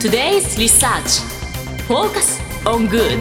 Today's Research Focus on Good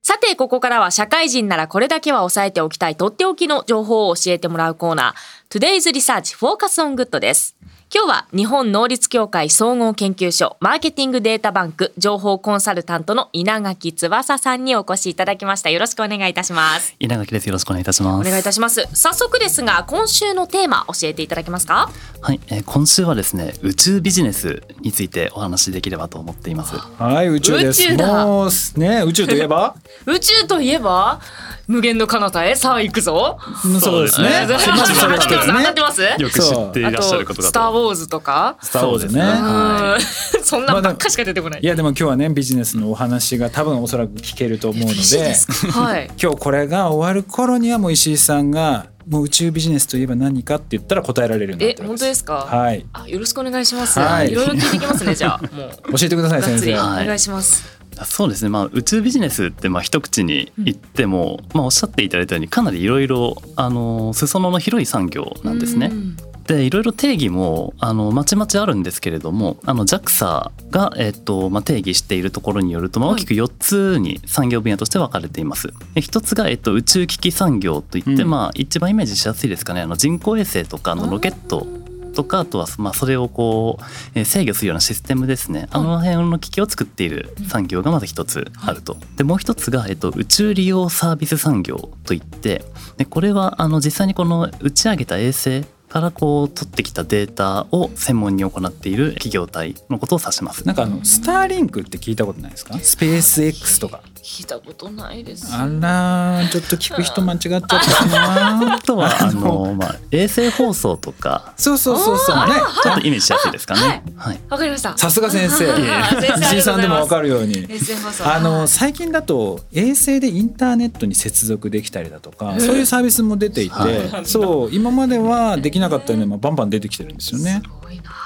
さて、ここからは社会人ならこれだけは押さえておきたいとっておきの情報を教えてもらうコーナー Today's Research Focus on Good です。今日は日本能率協会総合研究所マーケティングデータバンク情報コンサルタントの稲垣翼さんにお越しいただきました。よろしくお願いいたします。稲垣です。よろしくお願いいたします。お願いいたします。早速ですが、今週のテーマ教えていただけますかはい、えー今週はですね、宇宙ビジネスについてお話しできればと思っています。はい宇宙です宇宙だもうね宇宙といえば？宇宙といえば？無限の彼方へさあ行くぞ。そうですねえー まずそれ一つ当たねってますよく知っていらっしゃることあとスター・だと。ウォーズとか？スター・ウォーズねはうんそんなんばっかしか出てこない。いやでも今日はねビジネスのお話が多分おそらく聞けると思うのでですかはい。今日これが終わる頃にはもう石井さんがもう宇宙ビジネスといえば何かって言ったら答えられるえ本当ですか？はいあよろしくお願いします。はいいろいろ聞いてきますねじゃあもう。教えてください先生はい願いします。そうですね。まあ宇宙ビジネスってまあ一口に言っても、まあおっしゃっていただいたようにかなりいろいろあの裾野の広い産業なんですねう。んでいろいろ定義もあのまちまちあるんですけれどもあの JAXA が、えっとまあ、定義しているところによると、ま大きく4つに産業分野として分かれています。で一つが、えっと、宇宙機器産業といって、うん。まあ、一番イメージしやすいですかね。あの人工衛星とかあのロケットとかあとは、まあ、それをこう、えー制御するようなシステムですね。あの辺の機器を作っている産業がまず一つあると。でもう一つが、えっと、宇宙利用サービス産業といってでこれはあの実際にこの打ち上げた衛星からこう取ってきたデータを専門に行っている企業体のことを指します。なんかあのスターリンクって聞いたことないですか？スペース X とか聞いたことないです。あらーちょっと聞く人間違っちゃったかなあとはあの、まあ、衛星放送とかそうそうそうそうね。ちょっとイメージしやすいですかね。はい。わかりました。さすが先生。いえいえ石井さんでもわかるように。SM 放送。あのはい。最近だと衛星でインターネットに接続できたりだとかそういうサービスも出ていて、はそう今まではできなかったのにまあバンバン出てきてるんですよね。すごいな。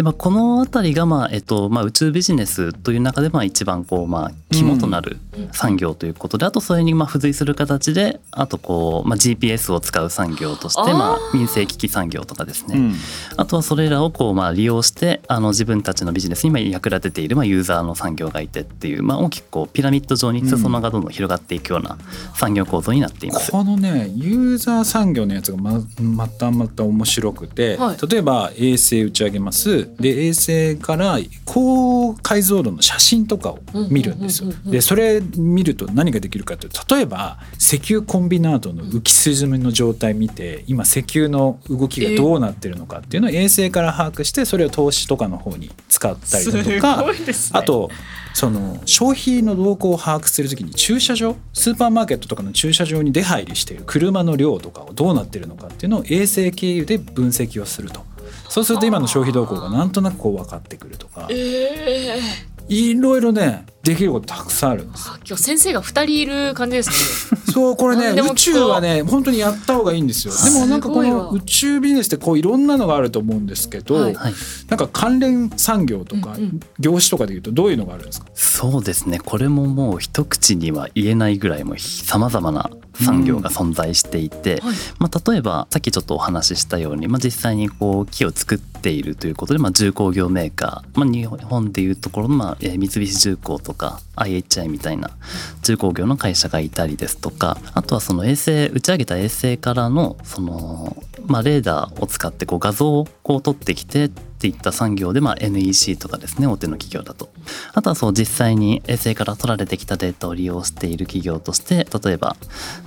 でまあ、この辺りが、まあえっとまあ、宇宙ビジネスという中でまあ一番こう、まあ、肝となる産業ということで、あとそれにまあ付随する形であとこう、まあ、GPS を使う産業としてまあ、民生機器産業とかですね、うん。あとはそれらをこうまあ利用してあの自分たちのビジネスにまあ役立てているまあユーザーの産業がいてっていう、まあ、大きくこうピラミッド状に裾野がどんどん広がっていくような産業構造になっています。このねユーザー産業のやつがままたまた面白くて、はい。例えば衛星打ち上げますで衛星から高解像度の写真とかを見るんですよ。でそれ見ると何ができるかというと例えば石油コンビナートの浮き沈みの状態見て今石油の動きがどうなってるのかっていうのを衛星から把握してそれを投資とかの方に使ったりだとかね。あとその消費の動向を把握するときに駐車場スーパーマーケットとかの駐車場に出入りしている車の量とかをどうなってるのかっていうのを衛星経由で分析をするとそうすると今の消費動向がなんとなくこう分かってくるとか。ええいろいろねできることたくさんあるんですあ今日先生が二人いる感じですね。そうこれね宇宙はね本当にやった方がいいんですよ。でもなんかこの宇宙ビジネスってこういろんなのがあると思うんですけど、はなんか関連産業とかうんうん。業種とかでいうとどういうのがあるんですか？そうですね。これももう一口には言えないぐらいもさまざまな産業が存在していて、はい。まあ、例えばさっきちょっとお話ししたように、まあ、実際にこう木を作っているということで、まあ、重工業メーカー、まあ、日本でいうところの、まあ、えー三菱重工とか IHI みたいな重工業の会社がいたりですとかあとはその衛星打ち上げた衛星からのその、まあ、レーダーを使ってこう画像をこう撮ってきてっていった産業で、まあ、NEC とかですね大手の企業だと。あとはそう実際に衛星から取られてきたデータを利用している企業として例えば、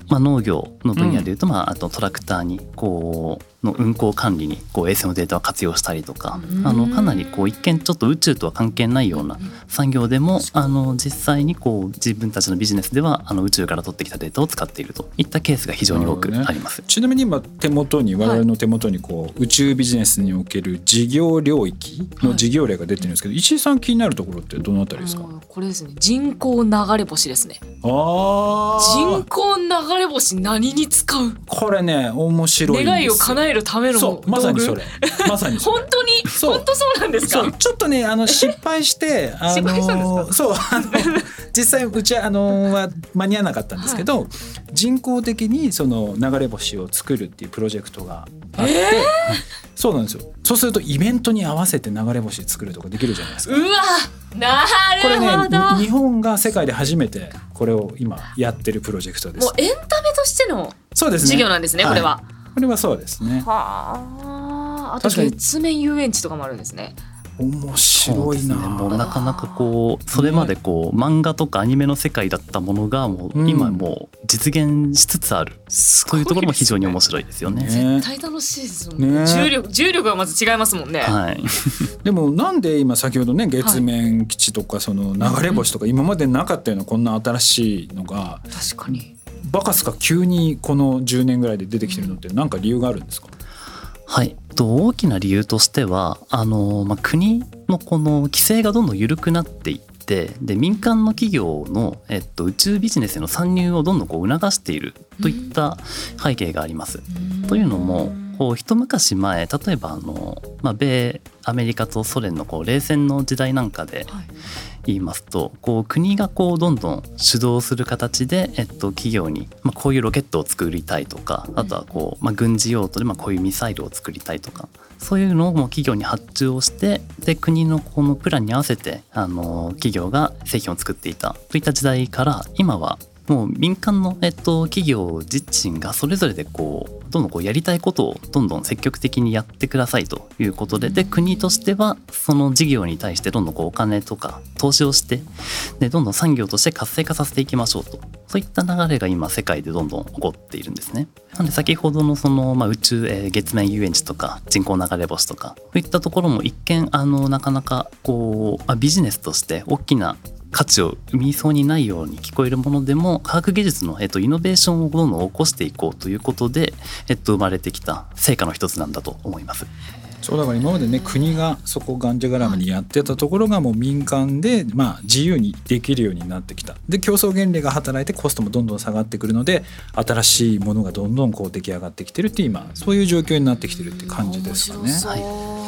まあ、農業の分野でいうと、まあ、あとトラクターにこうの運行管理にこう衛星のデータを活用したりとか。うん。あのかなりこう一見ちょっと宇宙とは関係ないような産業でもあの実際にこう自分たちのビジネスではあの宇宙から取ってきたデータを使っているといったケースが非常に多くあります。ちなみに今手元に我々の手元にこう宇宙ビジネスにおける事業領域の事業例が出てるんですけど、石井さん気になるところってどのあたりですか、これですね人工流れ星ですね。あ人あ工流れ星何に使う？これね面白い願いを叶えるためのそうまさにそれ。まさに 本当に？本当そうなんですか？ちょっとねあの失敗してあ失敗したんですか？そうあの実際うちあのは間に合わなかったんですけど、人工的にその流れ星を作るっていうプロジェクトがあって、そうなんですよ。そうするとイベントに合わせて流れ星作るとかできるじゃないですか。うわなこれるほど、ね日本が世界で初めてこれを今やってるプロジェクトです。もうエンタメとしてのそうですね。事業なんですねこれは。これはそうですね。はあ。あと確かに。月面遊園地とかもあるんですね。面白いな、ね。もうなかなかこうそれまでこう漫画とかアニメの世界だったものがもううん。今もう実現しつつある。すというところも非常に面白白いですよね。ね。絶対楽しいですもんね。ね。重力重力がまず違いますもんね。はい、でもなんで今先ほどね月面基地とかその流れ星とか今までなかったようなこんな新しいのが確かに。バカスカ急にこの10年ぐらいで出てきてるのって何か理由があるんですか？はい、と大きな理由としてはあの、まあ、国のこの規制がどんどん緩くなっていってで民間の企業の、えっと、宇宙ビジネスへの参入をどんどんこう促しているといった背景があります。というのもこう一昔前例えばあの、まあ、米アメリカとソ連のこう冷戦の時代なんかではい言いますとこう国がこうどんどん主導する形で、えっと、企業に、まあ、こういうロケットを作りたいとかあとはこう、まあ、軍事用途で、まあ、こういうミサイルを作りたいとかそういうのをもう企業に発注をしてで国のこのプランに合わせてあの企業が製品を作っていた。といった時代から今はもう民間の、えっと、企業自身がそれぞれでこうどんどんこうやりたいことをどんどん積極的にやってくださいということでで国としてはその事業に対してどんどんこうお金とか投資をしてでどんどん産業として活性化させていきましょうとそういった流れが今世界でどんどん起こっているんですね。なんで先ほどのその、まあ、宇宙、えー月面遊園地とか人工流れ星とかそういったところも一見あのなかなかこう、まあ、ビジネスとして大きな価値を生みそうにないように聞こえるものでも科学技術の、えっと、イノベーションをどんどん起こしていこうということで、えっと、生まれてきた成果の一つなんだと思います。そうだから今までね国がそこをがんじがらめにやってたところがもう民間でまあ自由にできるようになってきたで競争原理が働いてコストもどんどん下がってくるので新しいものがどんどんこう出来上がってきてるっていう今そういう状況になってきてるっていう感じですかね。面白そう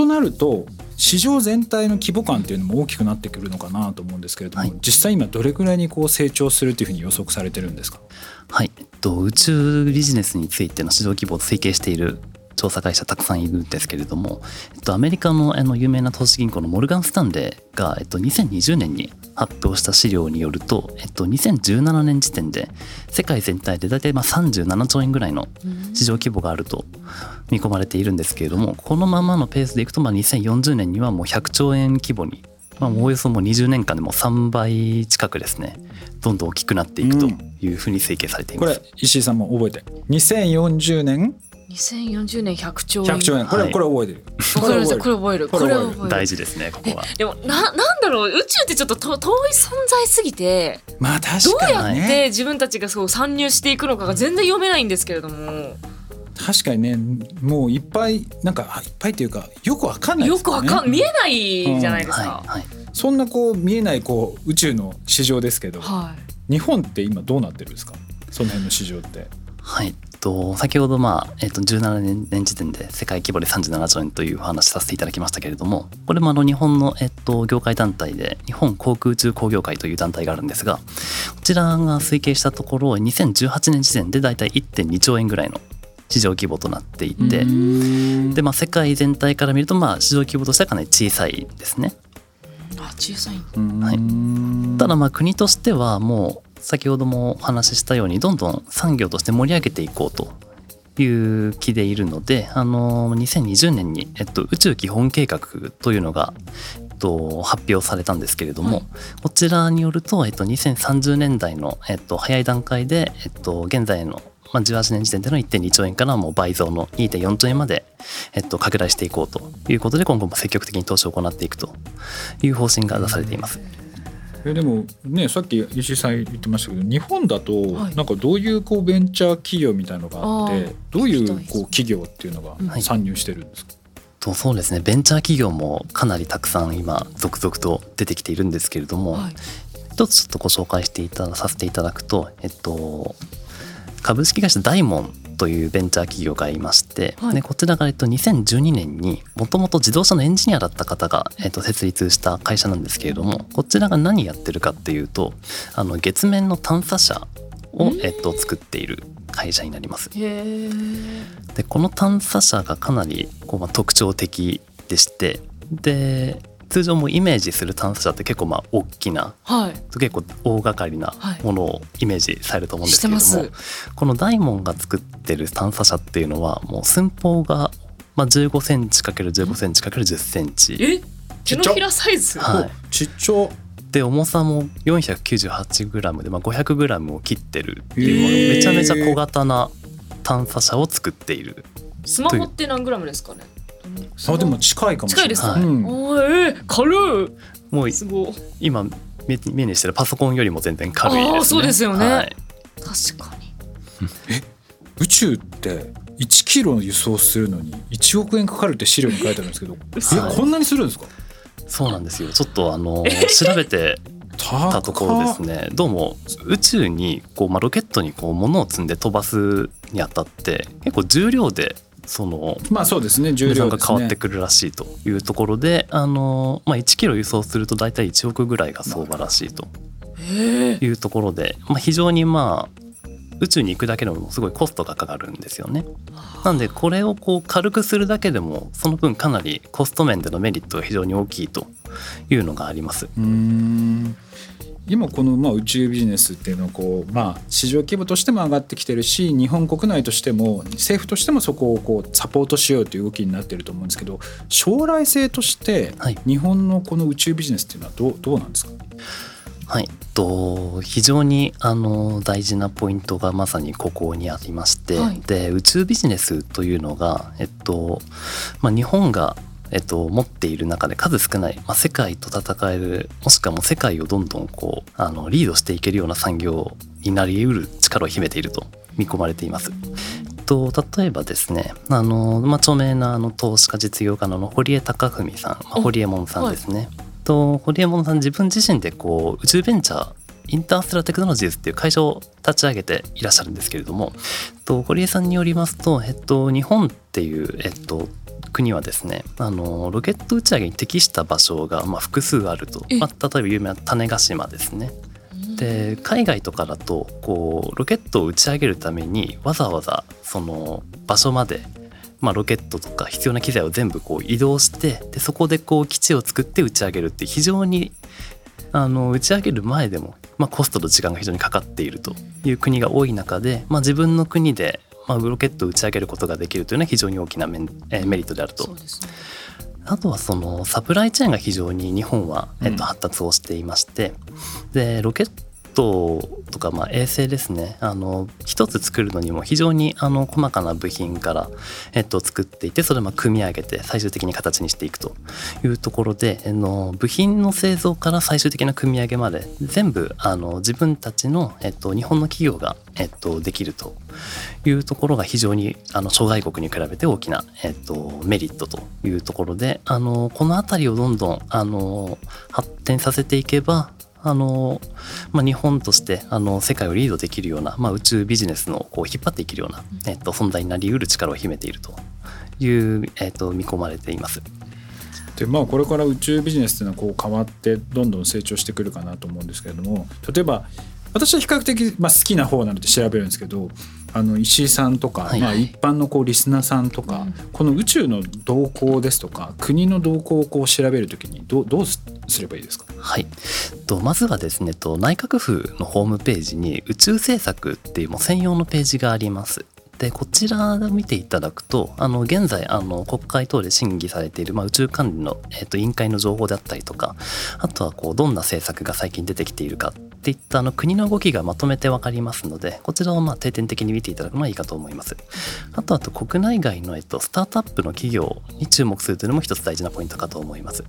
となると市場全体の規模感っていうのも大きくなってくるのかなと思うんですけれども、はい。実際今どれくらいにこう成長するというふうに予測されてるんですか？はい、えっと、宇宙ビジネスについての市場規模を推計している調査会社たくさんいるんですけれども、えっと、アメリカのあの有名な投資銀行のモルガン・スタンレーが、えっと、2020年に発表した資料によると、えっと、2017年時点で世界全体で大体まあ37兆円ぐらいの市場規模があると見込まれているんですけれどもこのままのペースでいくとまあ2040年にはもう100兆円規模に、まあ、もうおよそもう20年間でもう3倍近くですねどんどん大きくなっていくというふうに推計されていこます。れ石井さんも覚えて。2040年？2040年100兆円。100兆円。これ、はい。これ覚えてる？これ覚える。これ覚える。覚える。大事ですねここは。でもななんだろう。宇宙ってちょっとと遠い存在すぎてまあど確かうやっにねて自分たちがそう参入していくのかが全然読めないんですけれども確かにねもういっぱいなんかあいっぱいっていうかよくわかんないでよくわかん見えないじゃないですか。はいはい。そんなこう見えないこう宇宙の市場ですけどはい。日本って今どうなってるんですか？その辺の市場って。はい。えっと先ほどまあ、えっと、17年年時点で世界規模で37兆円というお話させていただきましたけれどもこれもあの日本の、えっと、業界団体で日本航空宇宙工業会という団体があるんですがこちらが推計したところ2018年時点でだいたい1.2兆円ぐらいの市場規模となっていてで、まあ、世界全体から見るとまあ市場規模としてはかなり小さいですね。あ小さい。はい。ただまあ国としてはもう先ほどもお話ししたようにどんどん産業として盛り上げていこうという気でいるのであの2020年に、えっと、宇宙基本計画というのが、えっと、発表されたんですけれども、はい。こちらによると、えっと、2030年代の、えっと、早い段階で、えっと、現在のまあ、18年時点での1.2兆円からもう倍増の2.4兆円まで、えっと、拡大していこうということで今後も積極的に投資を行っていくという方針が出されています。えでもねさっき石井さん言ってましたけど日本だとはいなんかどういうこうベンチャー企業みたいのがあって、あーどういうこう企業っていうのがはい。参入してるんですか、とそうですねベンチャー企業もかなりたくさん今続々と出てきているんですけれども、はい。一つちょっとご紹介していたさせていただくと、えっと、株式会社ダイモンというベンチャー企業がいまして、はい。でこちらが、えっと、2012年にもともと自動車のエンジニアだった方が、えっと、設立した会社なんですけれどもこちらが何やってるかっていうとあの月面の探査車を、えっと、作っている会社になります。でこの探査車がかなりこう、まあ、特徴的でしてで通常もイメージする探査車って結構まあ大きなはい。結構大掛かりなものをイメージされると思うんですけれども、してこのダイモンが作ってる探査車っていうのはもう寸法がまあ15センチ ×15 センチ ×10 センチ。手のひらサイズ？はい。おちっちゃ。で重さも 498g で、まあ、500g を切ってるっていう、めちゃめちゃ小型な探査車を作っている。スマホって何グラムですかね？あでも近いかもしれない。近いですか、はい。うん。おーえー、軽い。もうすごい。今目目にしてるパソコンよりも全然軽いですね。あーそうですよね。はい確かに。宇宙って1キロ輸送するのに1億円かかるって資料に書いてあるんですけど嘘。えこんなにするんですか？そうなんですよ。ちょっとあの調べて高たところですね。どうも宇宙にこう、まあ、ロケットにこう物を積んで飛ばすにあたって結構重量でそのまあそうですね重量ですね変わってくるらしいというところで、あのまあ、1キロ輸送すると大体1億ぐらいが相場らしいとえー、いうところで、まあ、非常にまあ宇宙に行くだけでもすごいコストがかかるんですよね。なんでこれをこう軽くするだけでもその分かなりコスト面でのメリットが非常に大きいというのがあります。今このまあ宇宙ビジネスっていうのはこうまあ市場規模としても上がってきてるし日本国内としても政府としてもそこをこうサポートしようという動きになってると思うんですけど将来性としてはい。日本のこの宇宙ビジネスっていうのはどうどうなんですか？はい、と非常にあの大事なポイントがまさにここにありまして、はい。で宇宙ビジネスというのが、えっとまあ、日本が、えっと、持っている中で数少ない、まあ、世界と戦えるもしくはもう世界をどんどんこうあのリードしていけるような産業になりうる力を秘めていると見込まれています。と例えばですねあの、まあ、著名なあの投資家実業家の堀江貴文さん、まあ、お堀江門さんですね。と堀江門さん自分自身でこう宇宙ベンチャーインターステラテクノロジーズっていう会社を立ち上げていらっしゃるんですけれども、と堀江さんによりますと、えっと、日本っていう、えっと、国はですねあのロケット打ち上げに適した場所が、まあ、複数あると、えまあ、例えば有名な種子島ですね。で海外とかだとこうロケットを打ち上げるためにわざわざその場所まで、まあ、ロケットとか必要な機材を全部こう移動してでそこでこう基地を作って打ち上げるって非常にあの打ち上げる前でも、まあ、コストと時間が非常にかかっているという国が多い中で、まあ、自分の国で、まあ、ロケットを打ち上げることができるというのは非常に大きなメンえーメリットであると。そうですね。あとはそのサプライチェーンが非常に日本は、えっうん。と、発達をしていまして、でロケットとか、まあ、衛星ですね。あの一つ作るのにも非常にあの細かな部品から、えっと、作っていてそれをま組み上げて最終的に形にしていくというところであの部品の製造から最終的な組み上げまで全部あの自分たちの、えっと、日本の企業が、えっと、できるというところが非常にあの諸外国に比べて大きな、えっと、メリットというところであのこの辺りをどんどんあの発展させていけばあの、まあ、日本としてあの世界をリードできるような、まあ、宇宙ビジネスのこう引っ張っていけるような、えっと、存在になりうる力を秘めているという、えっと、見込まれています。でまあこれから宇宙ビジネスっていうのはこう変わってどんどん成長してくるかなと思うんですけれども例えば私は比較的、まあ、好きな方なので調べるんですけどあの石井さんとか、はいまあ、一般のこうリスナーさんとか、この宇宙の動向ですとか国の動向をこう調べるときにどうどうすればいいですか？はい、とまずはですねと内閣府のホームページに宇宙政策っていうもう専用のページがあります。でこちらを見ていただくとあの現在あの国会等で審議されている、まあ、宇宙管理の、えっと委員会の情報であったりとかあとはこうどんな政策が最近出てきているかっていったあの国の動きがまとめて分かりますのでこちらをまあ定点的に見ていただくのがいいかと思います。あとあと国内外の、えっと、スタートアップの企業に注目するというのも一つ大事なポイントかと思います。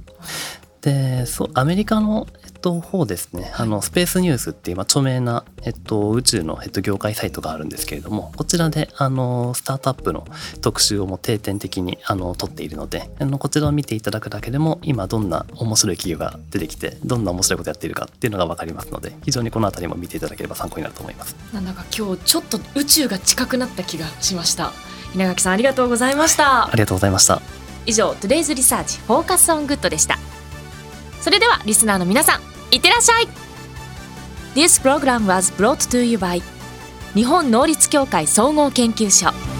でそうアメリカの、えっと、方ですね、あのスペースニュースっていう、まあ、著名な、えっと、宇宙の、えっと、業界サイトがあるんですけれどもこちらであのスタートアップの特集をもう定点的にあの取っているのであのこちらを見ていただくだけでも今どんな面白い企業が出てきてどんな面白いことやっているかっていうのが分かりますので非常にこの辺りも見ていただければ参考になると思います。なんだか今日ちょっと宇宙が近くなった気がしました。稲垣さんありがとうございました。ありがとうございました。以上 Today's Research Focus on Good でしたそれではリスナーの皆さんいってらっしゃい。This program was brought to you by 日本能率協会総合研究所。